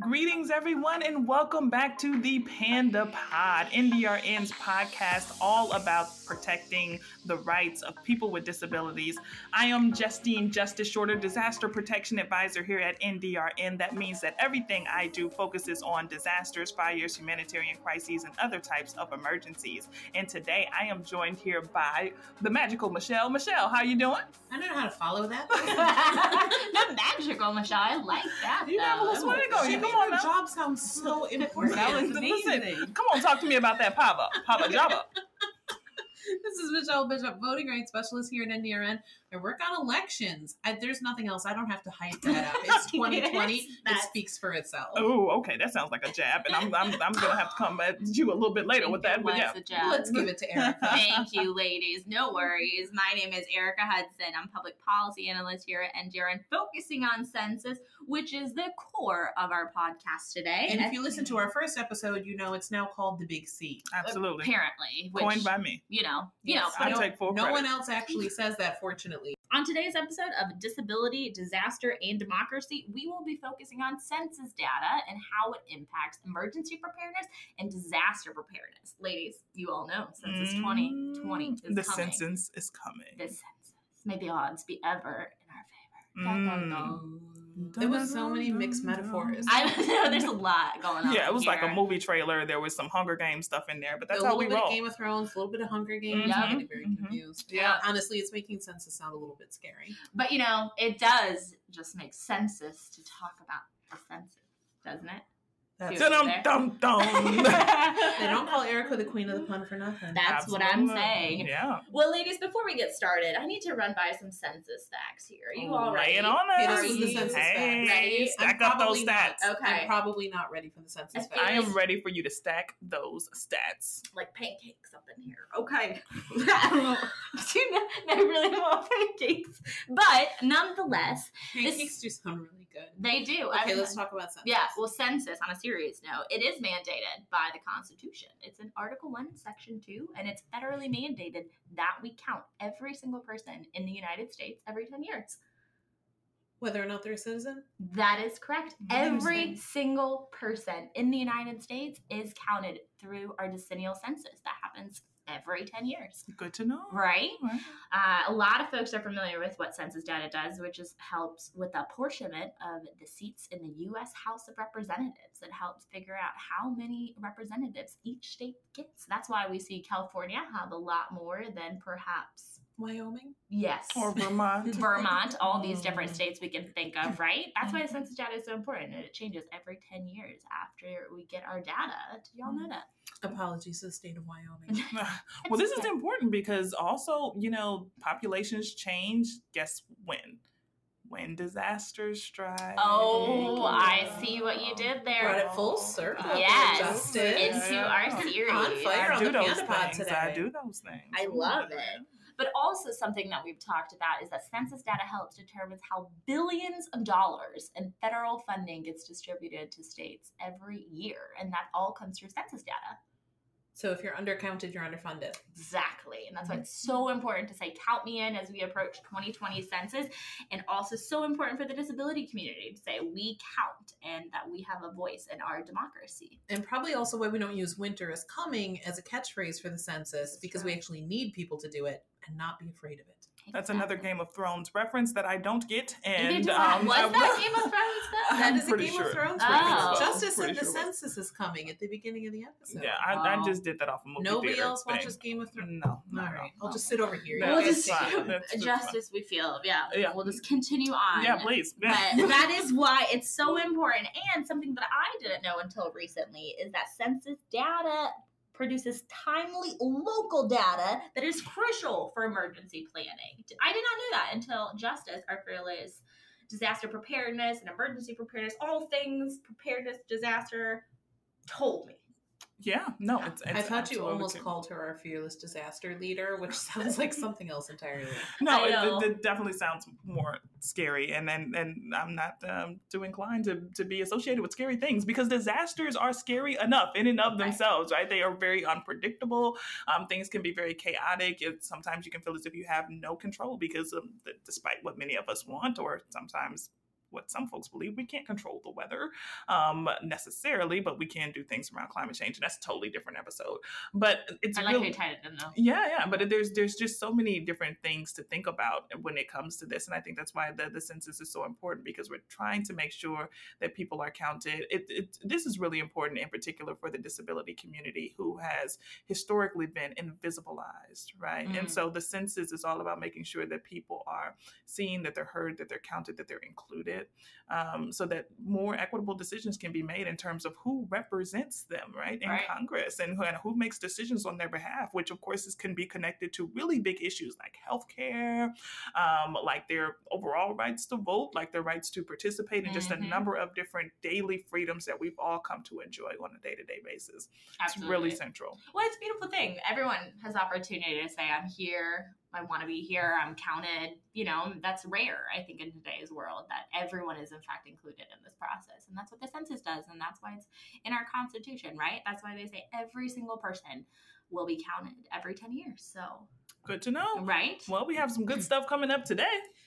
Greetings, everyone, and welcome back to the Panda Pod, NDRN's podcast, all about protecting the rights of people with disabilities. I am Justine Justice Shorter, Disaster Protection Advisor here at NDRN. That means that everything I do focuses on disasters, fires, humanitarian crises, and other types of emergencies. And today I am joined here by the magical Michelle. Michelle, how you doing? I don't know how to follow that. the magical Michelle. I like that. You have a little swag you. Come on job sound so important. That was Listen, amazing. Come on, talk to me about that Papa. Papa Jabba. This is Michelle Bishop, voting rights specialist here at NDRN. I work on elections. I, there's nothing else. I don't have to hype that up. It's 2020. it speaks for itself. Oh, okay. That sounds like a jab, and I'm I'm, I'm gonna have to come at you a little bit later with that. It But was yeah, a job. Let's give it to Erica. Thank you, ladies. No worries. My name is Erica Hudson. I'm public policy analyst here at NDRN, focusing on census, which is the core of our podcast today. And if you listen to our first episode, you know it's now called the Big C. absolutely. apparently, which, Coined by me. you know, you Yes, know, I no, take full no credit. one else actually says that, fortunately. On today's episode of Disability, Disaster, and Democracy, we will be focusing on census data and how it impacts emergency preparedness and disaster preparedness. Ladies, you all know Census 2020 is Mm, the coming. census is coming. The census. May the odds be ever in our favor. Dun, dun, Mm. dun. There was so many mixed metaphors. I know there's a lot going on. Yeah, it was like a movie trailer. There was some Hunger Games stuff in there, but that's a how little we bit roll. of Game of Thrones, a little bit of Hunger Games. Mhm, I'm getting very mhm. confused. Yeah. Honestly, it's making census sound a little bit scary. But you know, it does just make census to talk about the census, doesn't it? That's, Dum dum dum. they don't call Erica the queen of the pun for nothing. That's what I'm saying. Yeah. Well, ladies, before we get started, I need to run by some census facts here. Are you all Lay ready? it on us. this is the census hey, fact. Ready? stack I'm up those probably not- stats. Okay. I'm probably not ready for the census I I am ready for you to stack those stats. Like pancakes up in here. Okay. I don't really want pancakes. But nonetheless, Pancakes do sound really good. they do. Okay, I- let's talk about census. Yeah, well, census, on a serious note, it is mandated by the Constitution. It's in Article 1, Section 2, and it's federally mandated that we count every single person in the United States every 10 years. Whether or not they're a citizen? That is correct. Every single person in the United States is counted through our decennial census. That happens every 10 years, Good to know. right? Right. Uh, a lot of folks are familiar with what census data does, which is helps with the apportionment of the seats in the U.S. House of Representatives. It helps figure out how many representatives each state gets. That's why we see California have a lot more than perhaps Wyoming? yes. Or Vermont. Vermont, all these different Mm. states we can think of, right? That's why the census data is so important, and it changes every ten years after we get our data. Did y'all know that? Apologies to the state of Wyoming. well, this is important because also, you know, populations change. Guess when? When disasters strike. Oh, I see what you did there. Brought it full circle. Yes, Justice. into our series. On fire I on do the those Panda Pod things. today. I do those things. I love it. But also something that we've talked about is that census data helps determine how billions of dollars in federal funding gets distributed to states every year, and that all comes through census data. So if you're undercounted, you're underfunded. Exactly. And that's why it's mm-hmm. so important to say, count me in as we approach 2020 census. And also so important for the disability community to say, we count and that we have a voice in our democracy. And probably also why we don't use winter is coming as a catchphrase for the census because we actually need people to do it and not be afraid of it. That's another Game of Thrones reference that I don't get. And did that. um, Was I- that Game of Thrones stuff? I'm That is a Game sure. of Thrones Oh. reference. Justice Pretty said the sure census is coming at the beginning of the episode. Yeah, I, I Oh. just did that off a movie Nobody theater else thing. watches Game of Thrones. No, no, All no. I'll just sit over here. No, We'll just take fine. it. That's just Justice we feel. Yeah. Yeah. We'll just continue on. Yeah, please. Yeah. But that is why it's so important. And something that I didn't know until recently is that census data produces timely local data that is crucial for emergency planning. I did not know that until Justice, our fearless disaster preparedness and emergency preparedness, all things preparedness, disaster, told me. Yeah, no, it's. it's I thought you almost true. called her our fearless disaster leader, which sounds like something else entirely. No, it, it, it definitely sounds more scary, and and, and I'm not um, too inclined to, to be associated with scary things because disasters are scary enough in and of Right. themselves, right? They are very unpredictable. Um, things can be very chaotic. It, sometimes you can feel as if you have no control because of the, despite what many of us want, or sometimes what some folks believe. We can't control the weather um, necessarily, but we can do things around climate change, and that's a totally different episode. But it's I like really, how you tied it in though. yeah, yeah, but there's there's just so many different things to think about when it comes to this, and I think that's why the, the census is so important because we're trying to make sure that people are counted. It, it this is really important in particular for the disability community who has historically been invisibilized, right? And Mm. so the census is all about making sure that people are seen, that they're heard, that they're counted, that they're included, um, so that more equitable decisions can be made in terms of who represents them, right, in Right. Congress and who, and who makes decisions on their behalf, which of course is, can be connected to really big issues like healthcare, um, like their overall rights to vote, like their rights to participate in just a Mhm. number of different daily freedoms that we've all come to enjoy on a day to day basis. Absolutely. It's really central. Well, it's a beautiful thing. Everyone has opportunity to say, I'm here, I want to be here, I'm counted. You know, that's rare, I think, in today's world that everyone is, in fact, included in this process. And that's what the census does. And that's why it's in our Constitution, right? That's why they say every single person will be counted every 10 years. So, Good to know. right? Well, we have some good stuff coming up today.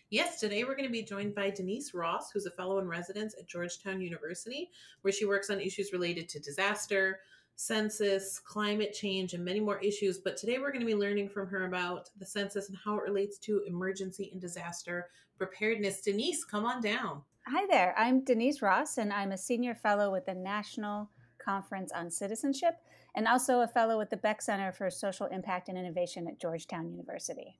Yes, today we're going to be joined by Denice Ross, who's a fellow in residence at Georgetown University, where she works on issues related to disaster, census, climate change, and many more issues. But today we're going to be learning from her about the census and how it relates to emergency and disaster preparedness. Denice, come on down. Hi there. I'm Denice Ross, and I'm a senior fellow with the National Conference on Citizenship and also a fellow with the Beeck Center for Social Impact and Innovation at Georgetown University.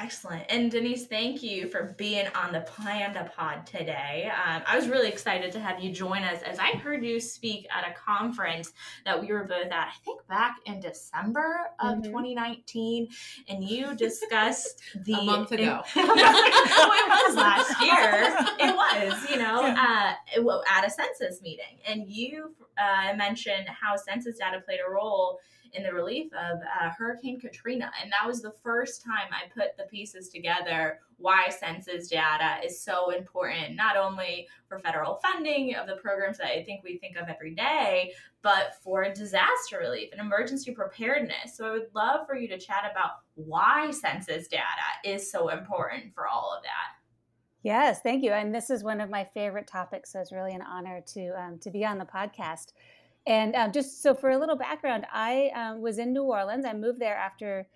Excellent. And Denice, thank you for being on the Panda Pod today. Um, I was really excited to have you join us as I heard you speak at a conference that we were both at, I think back in December of Mhm. 2019. And you discussed the. A month ago. well, it was last year. It was, you know, uh, at a census meeting. And you uh, mentioned how census data played a role in the relief of uh, Hurricane Katrina. And that was the first time I put the pieces together why census data is so important, not only for federal funding of the programs that I think we think of every day, but for disaster relief and emergency preparedness. So I would love for you to chat about why census data is so important for all of that. Yes, thank you. And this is one of my favorite topics, so it's really an honor to um, to be on the podcast. And um, just so for a little background, I um, was in New Orleans. I moved there after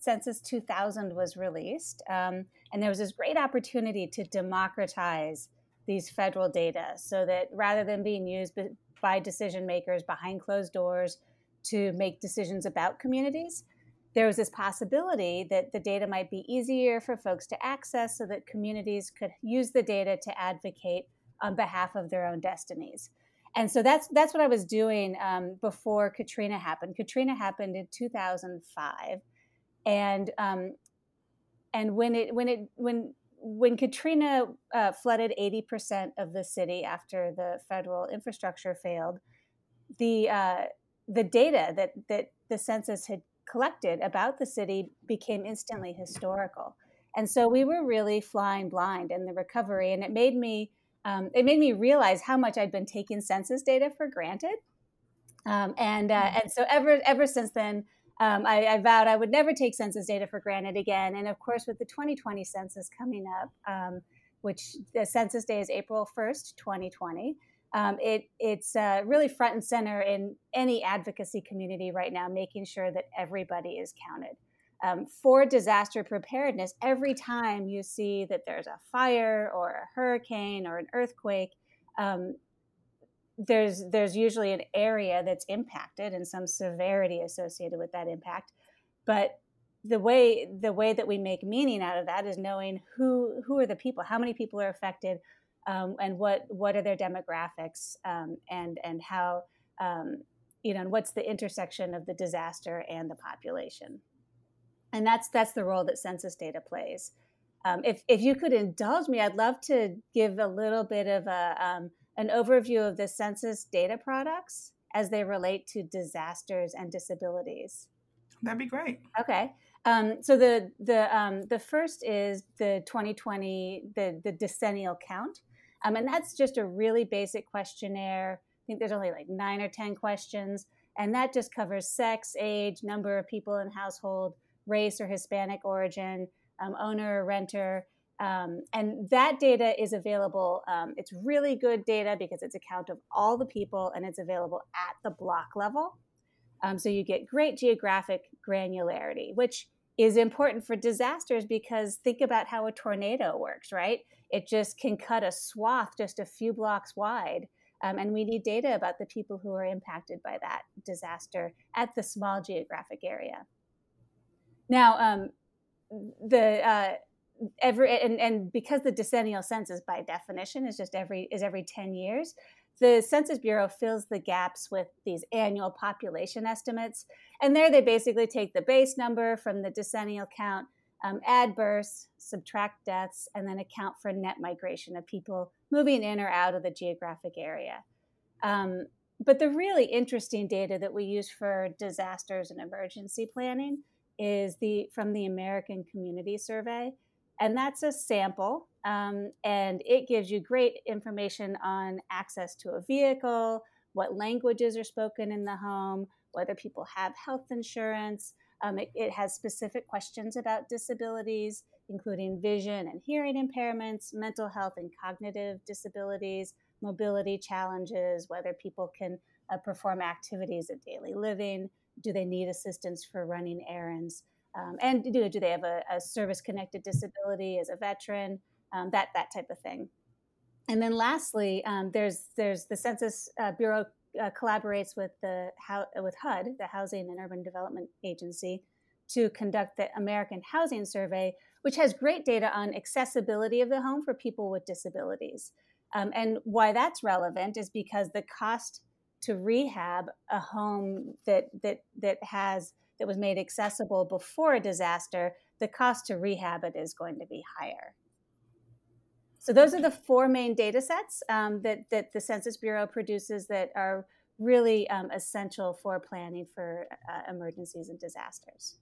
Census 2000 was released, um, and there was this great opportunity to democratize these federal data, so that rather than being used by decision makers behind closed doors to make decisions about communities, there was this possibility that the data might be easier for folks to access so that communities could use the data to advocate on behalf of their own destinies. And so that's that's what I was doing um, before Katrina happened. Katrina happened in 2005, and um, and when it when it when when Katrina uh, flooded 80% of the city after the federal infrastructure failed, the uh, the data that that the census had collected about the city became instantly historical. And so we were really flying blind in the recovery, and it made me um, it made me realize how much I'd been taking census data for granted. Um, and uh, and so ever ever since then, um, I, I vowed I would never take census data for granted again. And of course, with the 2020 census coming up, um, which the census day is April 1st, 2020. Um, it, it's uh, really front and center in any advocacy community right now, making sure that everybody is counted. Um, for disaster preparedness, every time you see that there's a fire or a hurricane or an earthquake, um, there's there's usually an area that's impacted and some severity associated with that impact. But the way the way that we make meaning out of that is knowing who who are the people, how many people are affected, um, and what what are their demographics, um, and and how um, you know, and what's the intersection of the disaster and the population and that's that's the role that census data plays. Um, if if you could indulge me, I'd love to give a little bit of a um, an overview of the census data products as they relate to disasters and disabilities. That'd be great. Okay. Um, so the the um, the first is the 2020 the the decennial count, um, and that's just a really basic questionnaire. I think there's only like nine or ten questions, and that just covers sex, age, number of people in household, race or Hispanic origin, um, owner or renter, Um, and that data is available. Um, it's really good data because it's a count of all the people and it's available at the block level. Um, so you get great geographic granularity, which is important for disasters because think about how a tornado works, right? It just can cut a swath just a few blocks wide. Um, and we need data about the people who are impacted by that disaster at the small geographic area. Now, um, the uh, every and, and because the decennial census by definition is just every is every 10 years the census bureau fills the gaps with these annual population estimates and there they basically take the base number from the decennial count um, add births subtract deaths and then account for net migration of people moving in or out of the geographic area. Um, but the really interesting data that we use for disasters and emergency planning is the from the american community survey and that's a sample. Um, and it gives you great information on access to a vehicle, what languages are spoken in the home, whether people have health insurance. Um, it, it, has specific questions about disabilities, including vision and hearing impairments, mental health and cognitive disabilities, mobility challenges, whether people can uh, perform activities of daily living, do they need assistance for running errands. Um, and do, do they have a, a service connected disability as a veteran? Um, that that type of thing. And then lastly, um, there's there's the Census uh, Bureau uh, collaborates with the with HUD, the Housing and Urban Development Agency, to conduct the American Housing Survey, which has great data on accessibility of the home for people with disabilities. Um, and why that's relevant is because the cost to rehab a home that that that has that was made accessible before a disaster, the cost to rehab it is going to be higher. So those are the four main data sets um, that, that the Census Bureau produces that are really um, essential for planning for uh, emergencies and disasters.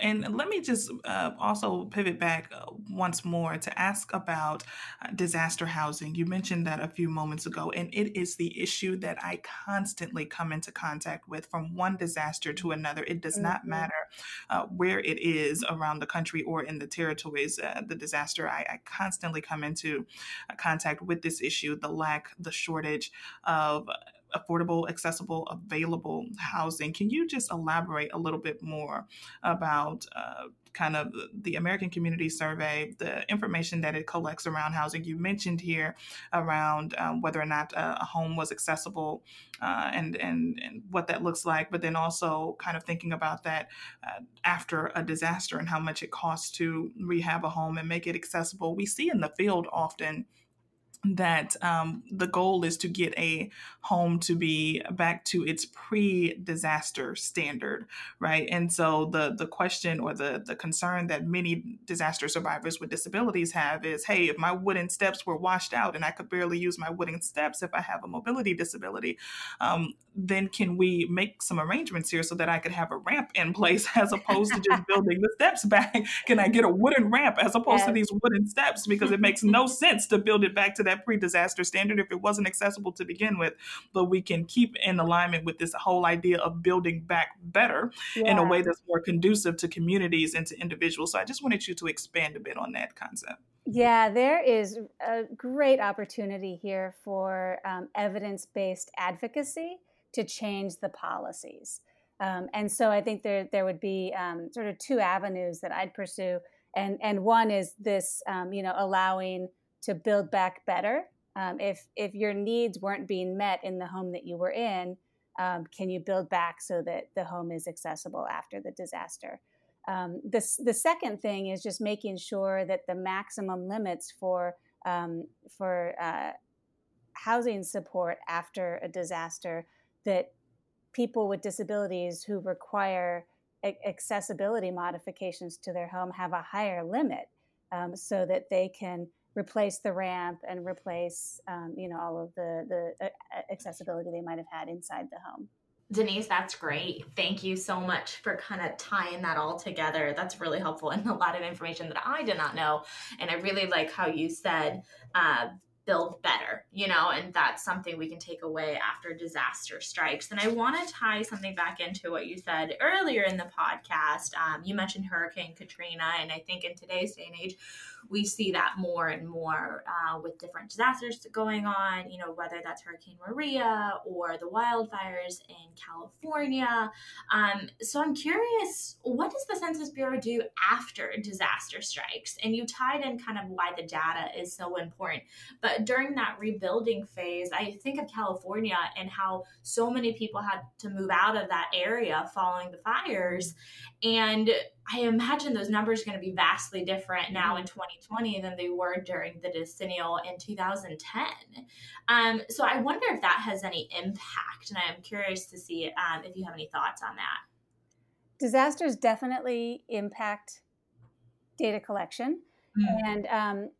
And let me just uh, also pivot back uh, once more to ask about uh, disaster housing. You mentioned that a few moments ago, and it is the issue that I constantly come into contact with from one disaster to another. It does mm-hmm. not matter uh, where it is around the country or in the territories, uh, the disaster, I, I, constantly come into uh, contact with this issue the lack, the shortage of affordable, accessible, available housing. Can you just elaborate a little bit more about uh, kind of the American Community Survey, the information that it collects around housing? You mentioned here around um, whether or not a, a home was accessible uh, and, and, and what that looks like, but then also kind of thinking about that uh, after a disaster and how much it costs to rehab a home and make it accessible. We see in the field often that um, the goal is to get a home to be back to its pre-disaster standard right? And so the the question or the the concern that many disaster survivors with disabilities have is hey if my wooden steps were washed out and i could barely use my wooden steps if i have a mobility disability um, then can we make some arrangements here so that i could have a ramp in place as opposed to just building the steps back? Can i get a wooden ramp as opposed yes. to these wooden steps? Because it makes no sense to build it back to that that pre-disaster standard if it wasn't accessible to begin with but we can keep in alignment with this whole idea of building back better yeah. in a way that's more conducive to communities and to individuals so i just wanted you to expand a bit on that concept yeah, there is a great opportunity here for um, evidence based advocacy to change the policies. Um, and so I think there, there would be um, sort of two avenues that I'd pursue. And, and one is this, um, you know, allowing to build back better. Um, if if your needs weren't being met in the home that you were in, um, can you build back so that the home is accessible after the disaster? Um, the the second thing is just making sure that the maximum limits for um, for uh, housing support after a disaster that people with disabilities who require accessibility modifications to their home have a higher limit um, so that they can replace the ramp and replace um, you know all of the the uh, accessibility they might have had inside the home Denice, that's great. Thank you so much for kind of tying that all together. That's really helpful and a lot of information that I did not know. And I really like how you said uh, build better, you know, and that's something we can take away after disaster strikes. And I want to tie something back into what you said earlier in the podcast. Um, you mentioned Hurricane Katrina, and I think in today's day and age, we see that more and more uh, with different disasters going on, you know, whether that's Hurricane Maria or the wildfires in California. Um, so I'm curious, what does the Census Bureau do after disaster strikes? And you tied in kind of why the data is so important. But during that rebuilding phase, I think of California and how so many people had to move out of that area following the fires. And I imagine those numbers are going to be vastly different now in 2020 than they were during the decennial in 2010. Um, so I wonder if that has any impact, and I'm curious to see um, if you have any thoughts on that. Disasters definitely impact data collection, mm-hmm. and um,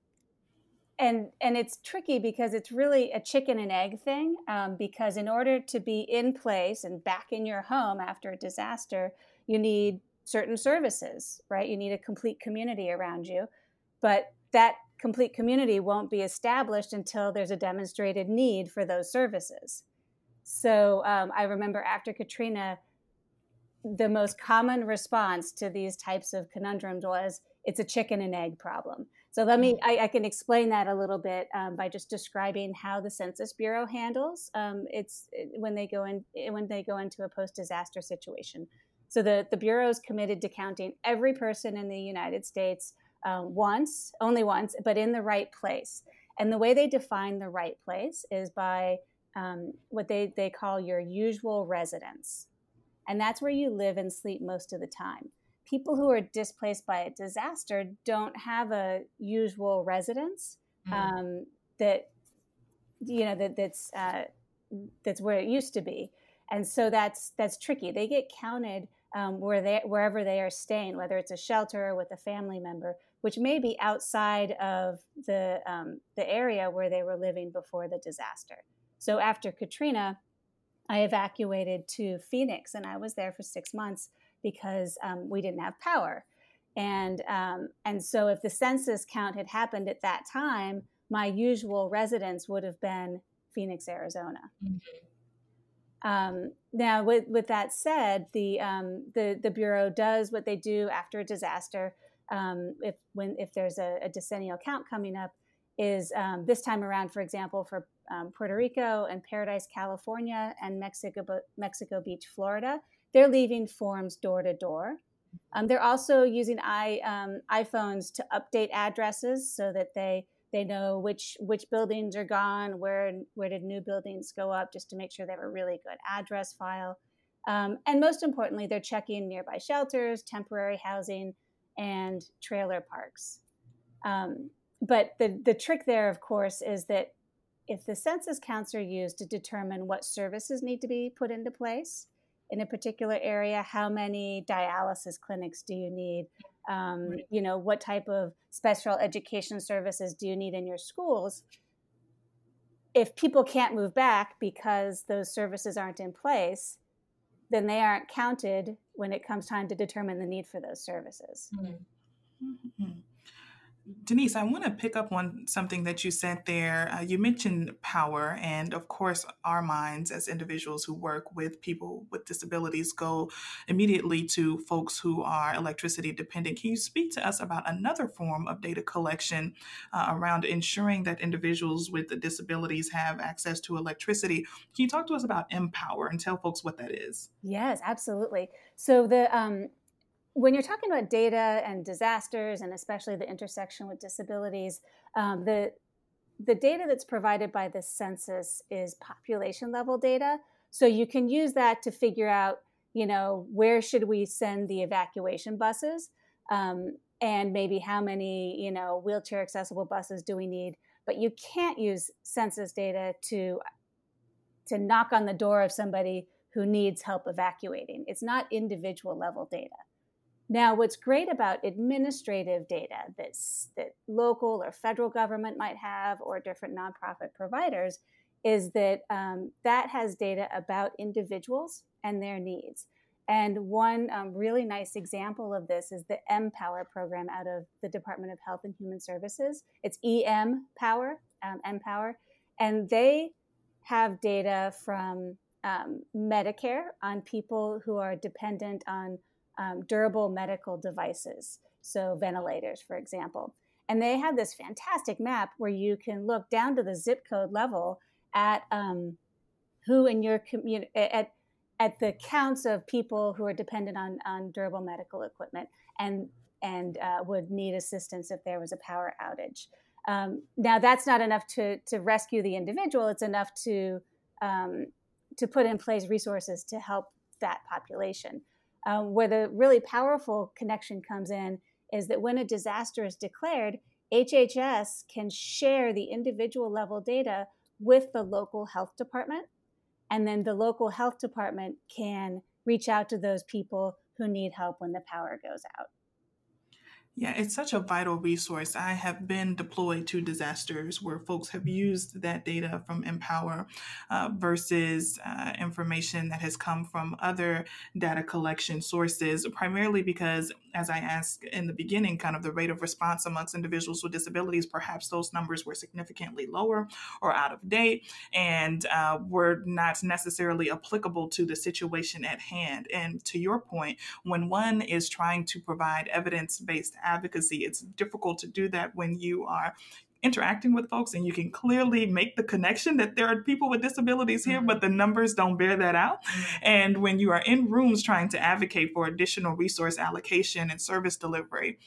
and and it's tricky because it's really a chicken and egg thing. Um, because in order to be in place and back in your home after a disaster, you need certain services, right? You need a complete community around you. But that complete community won't be established until there's a demonstrated need for those services. So um, I remember after Katrina, the most common response to these types of conundrums was it's a chicken and egg problem. So let me, I, I can explain that a little bit um, by just describing how the Census Bureau handles um, it's when they go in when they go into a post disaster situation. So the, the Bureau is committed to counting every person in the United States um, once, only once, but in the right place. And the way they define the right place is by um, what they, they call your usual residence. And that's where you live and sleep most of the time. People who are displaced by a disaster don't have a usual residence mm-hmm. um, that, you know, that, that's, uh, that's where it used to be. And so that's, that's tricky. They get counted um, where they, wherever they are staying, whether it's a shelter or with a family member, which may be outside of the, um, the area where they were living before the disaster. So after Katrina, I evacuated to Phoenix and I was there for six months because um, we didn't have power. And, um, and so if the census count had happened at that time, my usual residence would have been Phoenix, Arizona. Mm-hmm. Um, now, with, with that said, the, um, the, the Bureau does what they do after a disaster. Um, if, when, if there's a, a, decennial count coming up, is um, this time around, for example, for um, Puerto Rico and Paradise, California, and Mexico, Mexico Beach, Florida, they're leaving forms door to door. Um, they're also using i iPhones to update addresses so that they they know which which buildings are gone, where where did new buildings go up, just to make sure they have a really good address file. Um, and most importantly, they're checking nearby shelters, temporary housing, and trailer parks. Um, but the, the trick there, of course, is that if the census counts are used to determine what services need to be put into place in a particular area, how many dialysis clinics do you need? um, right. you know what type of special education services do you need in your schools if people can't move back because those services aren't in place then they aren't counted when it comes time to determine the need for those services mm-hmm. Mm-hmm. Denice, I want to pick up on something that you said there. Uh, you mentioned power, and of course, our minds as individuals who work with people with disabilities go immediately to folks who are electricity dependent. Can you speak to us about another form of data collection uh, around ensuring that individuals with disabilities have access to electricity? Can you talk to us about Empower and tell folks what that is? Yes, absolutely. So the um, when you're talking about data and disasters, and especially the intersection with disabilities, um, the the data that's provided by the census is population level data. So you can use that to figure out, you know, where should we send the evacuation buses, um, and maybe how many, you know, wheelchair accessible buses do we need. But you can't use census data to to knock on the door of somebody who needs help evacuating. It's not individual level data. Now, what's great about administrative data that, that local or federal government might have or different nonprofit providers is that um, that has data about individuals and their needs. And one um, really nice example of this is the Empower program out of the Department of Health and Human Services. It's EM Power, um, Empower, and they have data from um, Medicare on people who are dependent on um, durable medical devices, so ventilators, for example. And they have this fantastic map where you can look down to the zip code level at um, who in your community, at, at the counts of people who are dependent on, on durable medical equipment and, and uh, would need assistance if there was a power outage. Um, now, that's not enough to, to rescue the individual, it's enough to, um, to put in place resources to help that population. Um, where the really powerful connection comes in is that when a disaster is declared, HHS can share the individual level data with the local health department. And then the local health department can reach out to those people who need help when the power goes out. Yeah, it's such a vital resource. I have been deployed to disasters where folks have used that data from Empower uh, versus uh, information that has come from other data collection sources, primarily because, as I asked in the beginning, kind of the rate of response amongst individuals with disabilities, perhaps those numbers were significantly lower or out of date and uh, were not necessarily applicable to the situation at hand. And to your point, when one is trying to provide evidence based advocacy. It's difficult to do that when you are interacting with folks and you can clearly make the connection that there are people with disabilities here, mm-hmm. but the numbers don't bear that out. Mm-hmm. And when you are in rooms trying to advocate for additional resource allocation and service delivery,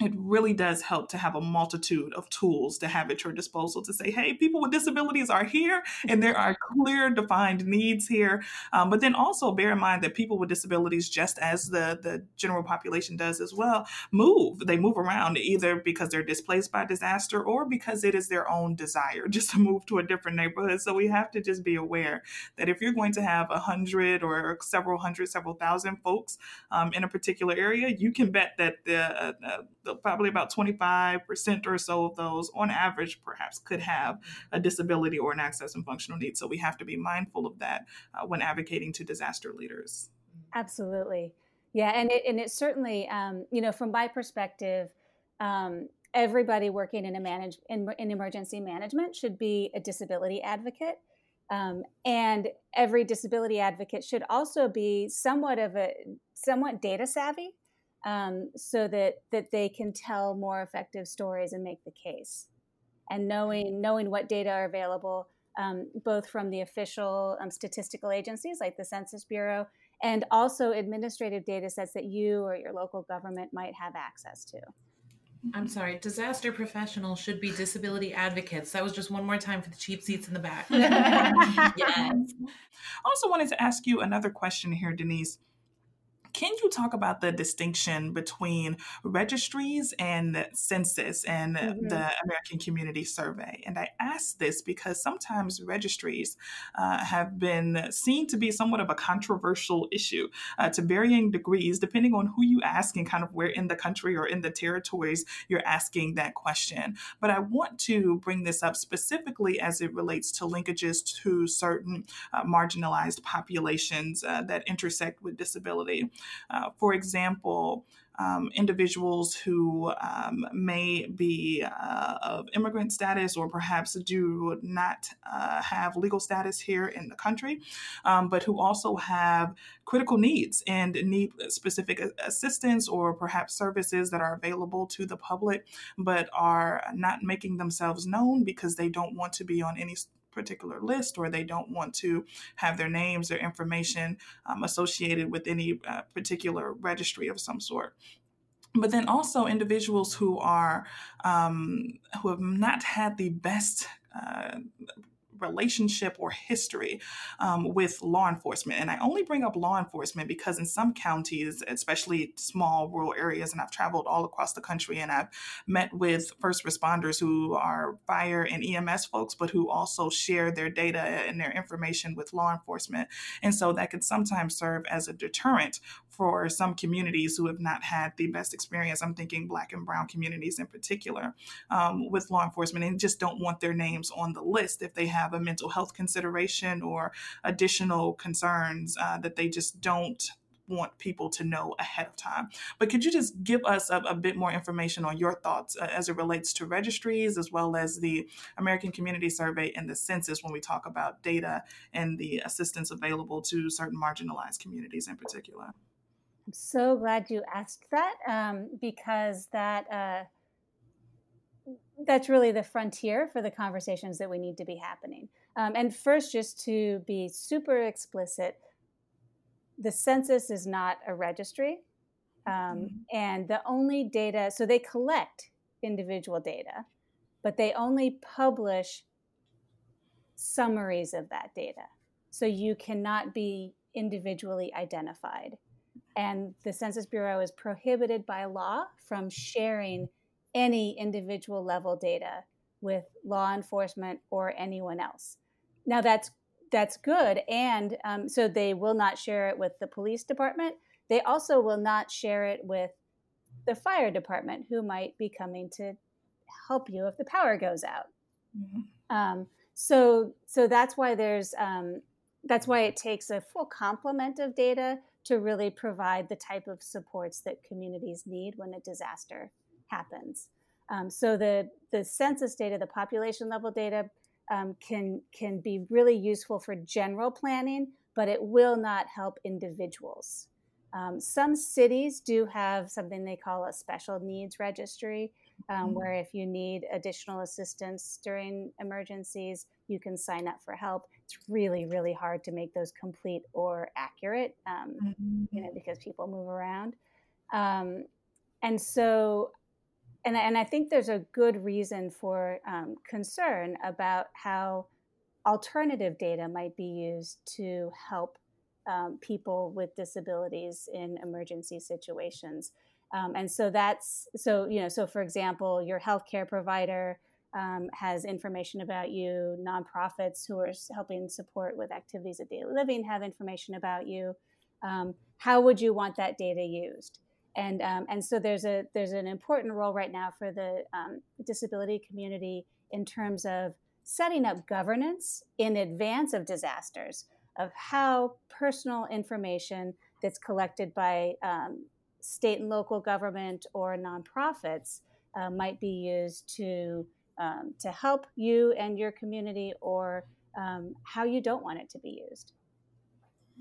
it really does help to have a multitude of tools to have at your disposal to say, hey, people with disabilities are here and there are clear defined needs here. Um, but then also bear in mind that people with disabilities, just as the, the general population does as well, move. They move around either because they're displaced by disaster or because it is their own desire just to move to a different neighborhood. So we have to just be aware that if you're going to have a hundred or several hundred, several thousand folks um, in a particular area, you can bet that the, uh, uh probably about 25% or so of those, on average, perhaps could have a disability or an access and functional need. So we have to be mindful of that uh, when advocating to disaster leaders. Absolutely. Yeah, and it, and it certainly, um, you know, from my perspective, um, everybody working in a manage in, in, emergency management should be a disability advocate. Um, and every disability advocate should also be somewhat of a somewhat data savvy um, so that that they can tell more effective stories and make the case. And knowing knowing what data are available, um, both from the official um, statistical agencies like the Census Bureau, and also administrative data sets that you or your local government might have access to. I'm sorry, disaster professionals should be disability advocates. That was just one more time for the cheap seats in the back. yes. I also wanted to ask you another question here, Denice. Can you talk about the distinction between registries and census and mm-hmm. the American Community Survey? And I ask this because sometimes registries uh, have been seen to be somewhat of a controversial issue uh, to varying degrees, depending on who you ask and kind of where in the country or in the territories you're asking that question. But I want to bring this up specifically as it relates to linkages to certain uh, marginalized populations uh, that intersect with disability. Uh, for example, um, individuals who um, may be uh, of immigrant status or perhaps do not uh, have legal status here in the country, um, but who also have critical needs and need specific assistance or perhaps services that are available to the public, but are not making themselves known because they don't want to be on any particular list or they don't want to have their names or information um, associated with any uh, particular registry of some sort. But then also individuals who are um, who have not had the best uh, relationship or history um, with law enforcement. And I only bring up law enforcement because in some counties, especially small rural areas, and I've traveled all across the country and I've met with first responders who are fire and EMS folks, but who also share their data and their information with law enforcement. And so that can sometimes serve as a deterrent for some communities who have not had the best experience. I'm thinking Black and Brown communities in particular um, with law enforcement and just don't want their names on the list if they have a mental health consideration or additional concerns uh, that they just don't want people to know ahead of time. But could you just give us a, a bit more information on your thoughts uh, as it relates to registries as well as the American Community Survey and the census when we talk about data and the assistance available to certain marginalized communities in particular? I'm so glad you asked that um, because that uh, that's really the frontier for the conversations that we need to be happening. Um, and first, just to be super explicit, the census is not a registry. Um, mm-hmm. And the only data, so they collect individual data, but they only publish summaries of that data. So you cannot be individually identified. And the Census Bureau is prohibited by law from sharing any individual level data with law enforcement or anyone else. Now that's that's good, and um, so they will not share it with the police department. They also will not share it with the fire department, who might be coming to help you if the power goes out. Mm-hmm. Um, so so that's why there's um, that's why it takes a full complement of data to really provide the type of supports that communities need when a disaster happens. Um, so the the census data, the population level data, um, can can be really useful for general planning, but it will not help individuals. Um, some cities do have something they call a special needs registry, um, mm-hmm. where if you need additional assistance during emergencies, you can sign up for help. It's really, really hard to make those complete or accurate, um, mm-hmm. you know, because people move around. Um, and so, and, and I think there's a good reason for um, concern about how alternative data might be used to help um, people with disabilities in emergency situations. Um, and so that's so you know so for example, your healthcare provider um, has information about you. Nonprofits who are helping support with activities of daily living have information about you. Um, how would you want that data used? And um, and so there's a there's an important role right now for the um, disability community in terms of setting up governance in advance of disasters of how personal information that's collected by um, state and local government or nonprofits uh, might be used to um, to help you and your community or um, how you don't want it to be used.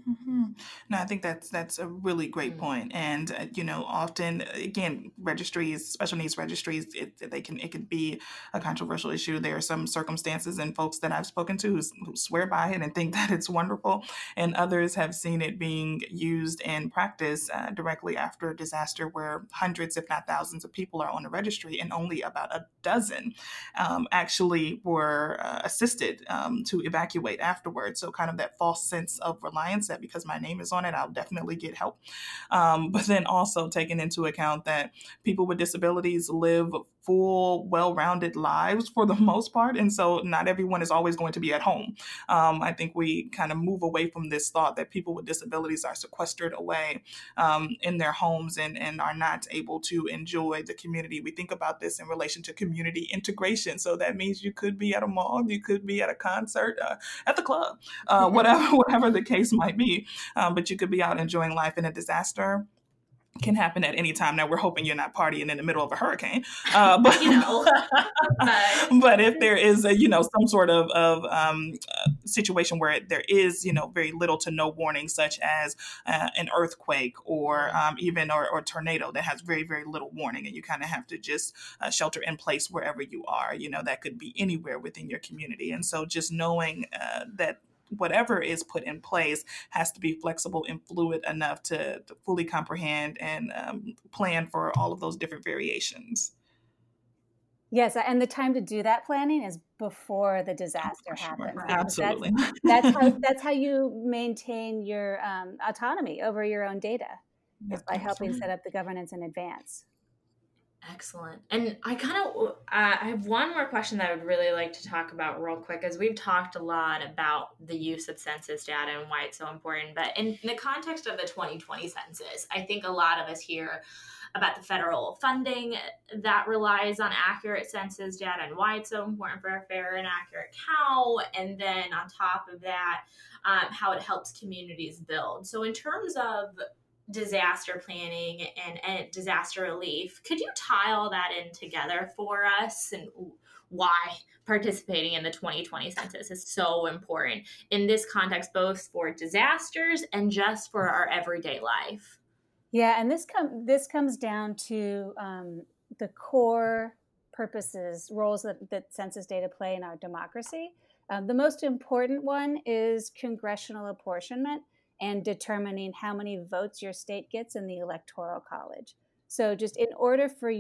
Mm-hmm. No, I think that's that's a really great point. And uh, you know, often again, registries, special needs registries, it, they can it can be a controversial issue. There are some circumstances and folks that I've spoken to who, who swear by it and think that it's wonderful, and others have seen it being used in practice uh, directly after a disaster, where hundreds, if not thousands, of people are on a registry, and only about a dozen um, actually were uh, assisted um, to evacuate afterwards. So, kind of that false sense of reliance that because my name is on it, I'll definitely get help. Um, but then also taking into account that people with disabilities live full, well rounded lives for the most part. And so not everyone is always going to be at home. Um, I think we kind of move away from this thought that people with disabilities are sequestered away um, in their homes and, and are not able to enjoy the community. We think about this in relation to community integration. So that means you could be at a mall, you could be at a concert, uh, at the club, uh, whatever, whatever the case might be. Um, but you could be out enjoying life in a disaster can happen at any time. Now we're hoping you're not partying in the middle of a hurricane, uh, but you know, but if there is a you know some sort of of um, uh, situation where there is you know very little to no warning, such as uh, an earthquake or um, even or, or, tornado that has very very little warning, and you kind of have to just uh, shelter in place wherever you are. You know that could be anywhere within your community, and so just knowing uh, that whatever is put in place has to be flexible and fluid enough to, to fully comprehend and um, plan for all of those different variations. Yes, and the time to do that planning is before the disaster happens. Absolutely, that's, that's, how that's how you maintain your um, autonomy over your own data, is by helping set up the governance in advance. Excellent. And I kind of uh, I have one more question that I would really like to talk about real quick as we've talked a lot about the use of census data and why it's so important. But in the context of the 2020 census, I think a lot of us hear about the federal funding that relies on accurate census data and why it's so important for a fair and accurate count. And then on top of that, um, how it helps communities build. So, in terms of disaster planning and, and disaster relief. Could you tie all that in together for us and why participating in the 2020 census is so important in this context, both for disasters and just for our everyday life? Yeah, and this com- this comes down to um, the core purposes, roles that, that census data play in our democracy. Um, the most important one is congressional apportionment and determining how many votes your state gets in the electoral college. So, just in order for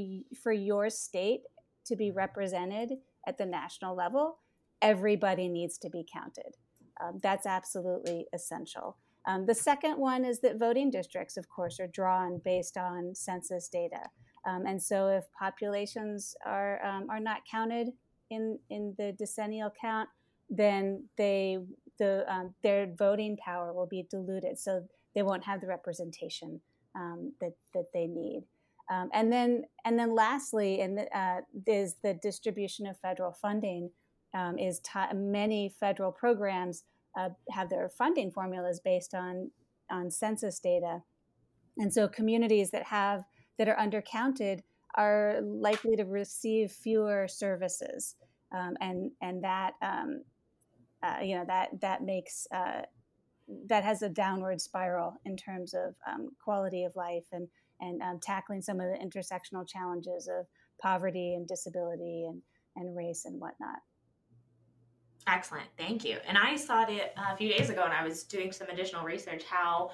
for your state to be represented at the national level, everybody needs to be counted. Um, that's absolutely essential. Um, the second one is that voting districts, of course, are drawn based on census data. Um, and so if populations are, um, are not counted in, in the decennial count, then they, the, um, their voting power will be diluted. So they won't have the representation um, that, that they need. Um, and then, and then, lastly, and uh, is the distribution of federal funding. Um, is t- many federal programs uh, have their funding formulas based on on census data, and so communities that have that are undercounted are likely to receive fewer services, um, and and that um, uh, you know that that makes uh, that has a downward spiral in terms of um, quality of life and and um, tackling some of the intersectional challenges of poverty and disability and and race and whatnot. Excellent, thank you. And I saw it a few days ago, and I was doing some additional research. How,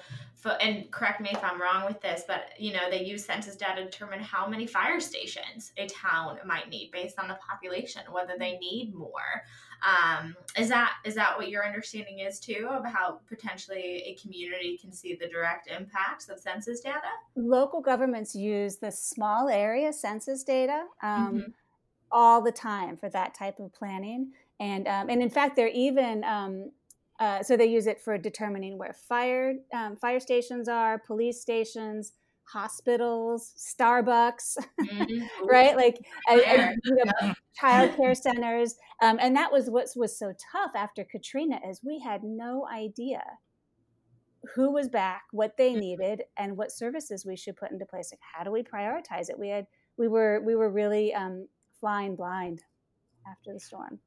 and correct me if I'm wrong with this, but you know they use census data to determine how many fire stations a town might need based on the population, whether they need more. Um, is that is that what your understanding is too of how potentially a community can see the direct impacts of census data? Local governments use the small area census data. Um, mm-hmm. All the time for that type of planning and um, and in fact, they're even um, uh, so they use it for determining where fire um, fire stations are, police stations, hospitals, Starbucks, mm-hmm. right? Like you know, child care centers, um, and that was what was so tough after Katrina is we had no idea who was back, what they mm-hmm. needed, and what services we should put into place. Like how do we prioritize it? We had we were we were really um, flying blind after the storm.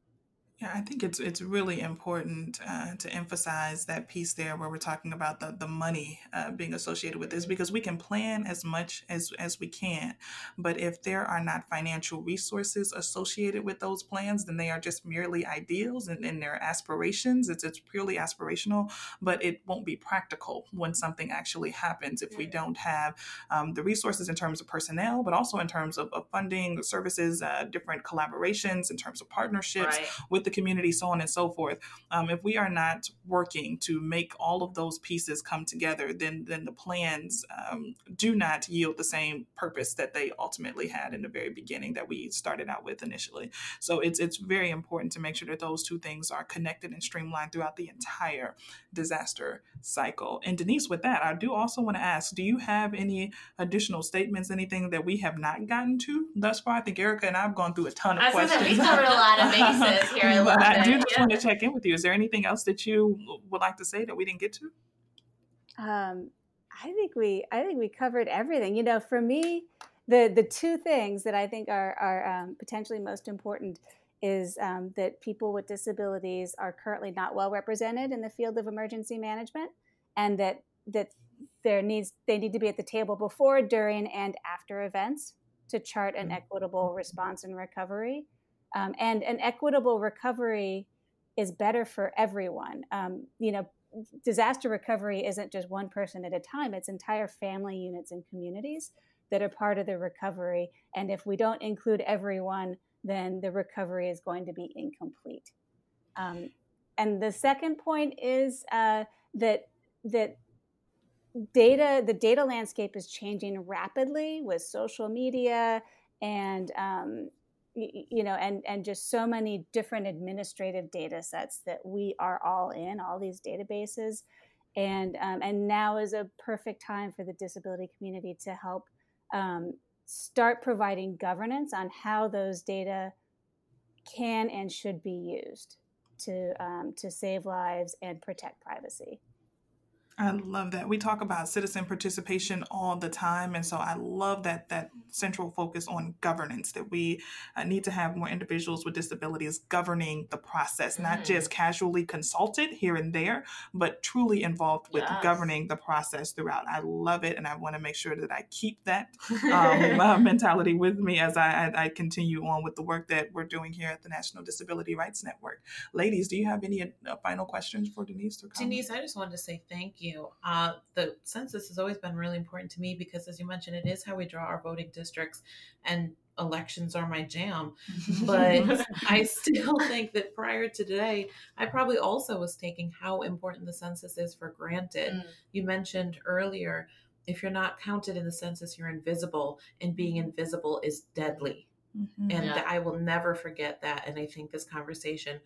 Yeah, I think it's it's really important uh, to emphasize that piece there where we're talking about the the money uh, being associated with this because we can plan as much as as we can, but if there are not financial resources associated with those plans, then they are just merely ideals and, and their aspirations. It's it's purely aspirational, but it won't be practical when something actually happens if we don't have um, the resources in terms of personnel, but also in terms of, of funding services, uh, different collaborations, in terms of partnerships right. with with the community, so on and so forth. Um, if we are not working to make all of those pieces come together, then then the plans um, do not yield the same purpose that they ultimately had in the very beginning that we started out with initially. So it's it's very important to make sure that those two things are connected and streamlined throughout the entire disaster cycle. And Denice, with that, I do also want to ask: Do you have any additional statements, anything that we have not gotten to thus far? I think Erica and I have gone through a ton of I questions. we covered a lot of bases here. I but I do just yeah. want to check in with you. Is there anything else that you would like to say that we didn't get to? Um, I think we I think we covered everything. You know, for me, the the two things that I think are are um, potentially most important is um, that people with disabilities are currently not well represented in the field of emergency management, and that that there needs they need to be at the table before, during, and after events to chart an mm-hmm. equitable response and recovery. Um, and an equitable recovery is better for everyone. Um, you know, disaster recovery isn't just one person at a time, it's entire family units and communities that are part of the recovery. And if we don't include everyone, then the recovery is going to be incomplete. Um, and the second point is uh, that that data the data landscape is changing rapidly with social media and um, you know and and just so many different administrative data sets that we are all in all these databases. And um, and now is a perfect time for the disability community to help um, start providing governance on how those data can and should be used to um, to save lives and protect privacy I love that. We talk about citizen participation all the time, and so I love that that central focus on governance. That we uh, need to have more individuals with disabilities governing the process, not Mm. just casually consulted here and there, but truly involved with Yes. governing the process throughout. I love it, and I want to make sure that I keep that um, uh, mentality with me as I, I, I continue on with the work that we're doing here at the National Disability Rights Network. Ladies, do you have any uh, final questions for Denice? Denice, I just wanted to say thank you. Uh, the census has always been really important to me because, as you mentioned, it is how we draw our voting districts, and elections are my jam. But I still think that prior to today, I probably also was taking how important the census is for granted. Mm. You mentioned earlier if you're not counted in the census, you're invisible, and being invisible is deadly. Mhm. And Yeah. I will never forget that. And I think this conversation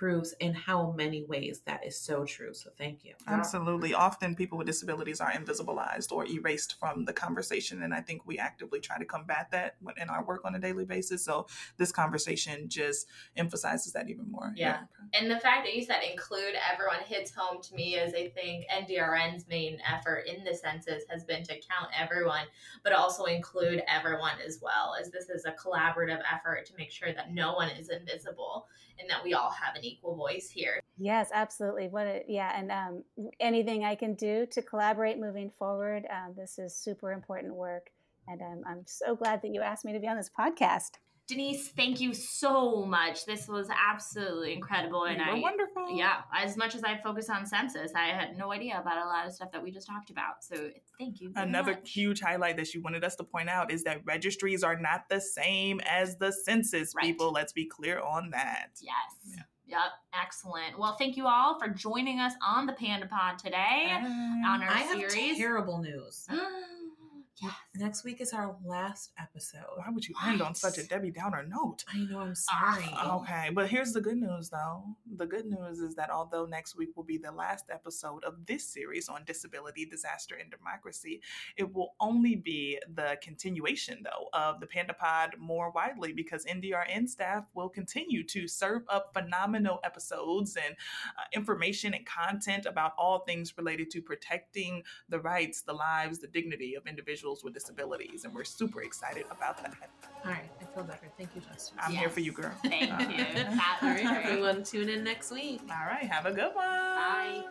proves in how many ways that is so true. So thank you. Absolutely. Often people with disabilities are invisibilized or erased from the conversation. And I think we actively try to combat that in our work on a daily basis. So this conversation just emphasizes that even more. Yeah. And the fact that you said include everyone hits home to me as I think NDRN's main effort in the census has been to count everyone, but also include everyone as well, as this is a collaborative effort to make sure that no one is invisible and that we all have an equal voice here. Yes, absolutely. What a, yeah, and um, anything I can do to collaborate moving forward. Um, this is super important work, and um, I'm so glad that you asked me to be on this podcast. Denice, thank you so much. This was absolutely incredible. And You were I wonderful. yeah, as much as I focus on census, I had no idea about a lot of stuff that we just talked about. So thank you. very Another much. huge highlight that she wanted us to point out is that registries are not the same as the census, Right. people. Let's be clear on that. Yes. Yeah. Yep. Excellent. Well, thank you all for joining us on the Panda Pod today um, on our I have series. terrible news. yes. Next week is our last episode. Why would you end on such a Debbie Downer note? I know, I'm sorry. Oh. Okay, but here's the good news though. The good news is that although next week will be the last episode of this series on disability, disaster, and democracy, it will only be the continuation though of the Panda Pod more widely because NDRN staff will continue to serve up phenomenal episodes and uh, information and content about all things related to protecting the rights, the lives, the dignity of individuals with disabilities. And we're super excited about that. All right, I feel better. Thank you, Justin. I'm here for you, girl. Thank you. That All was right, great. everyone, tune in next week. All right, have a good one. Bye.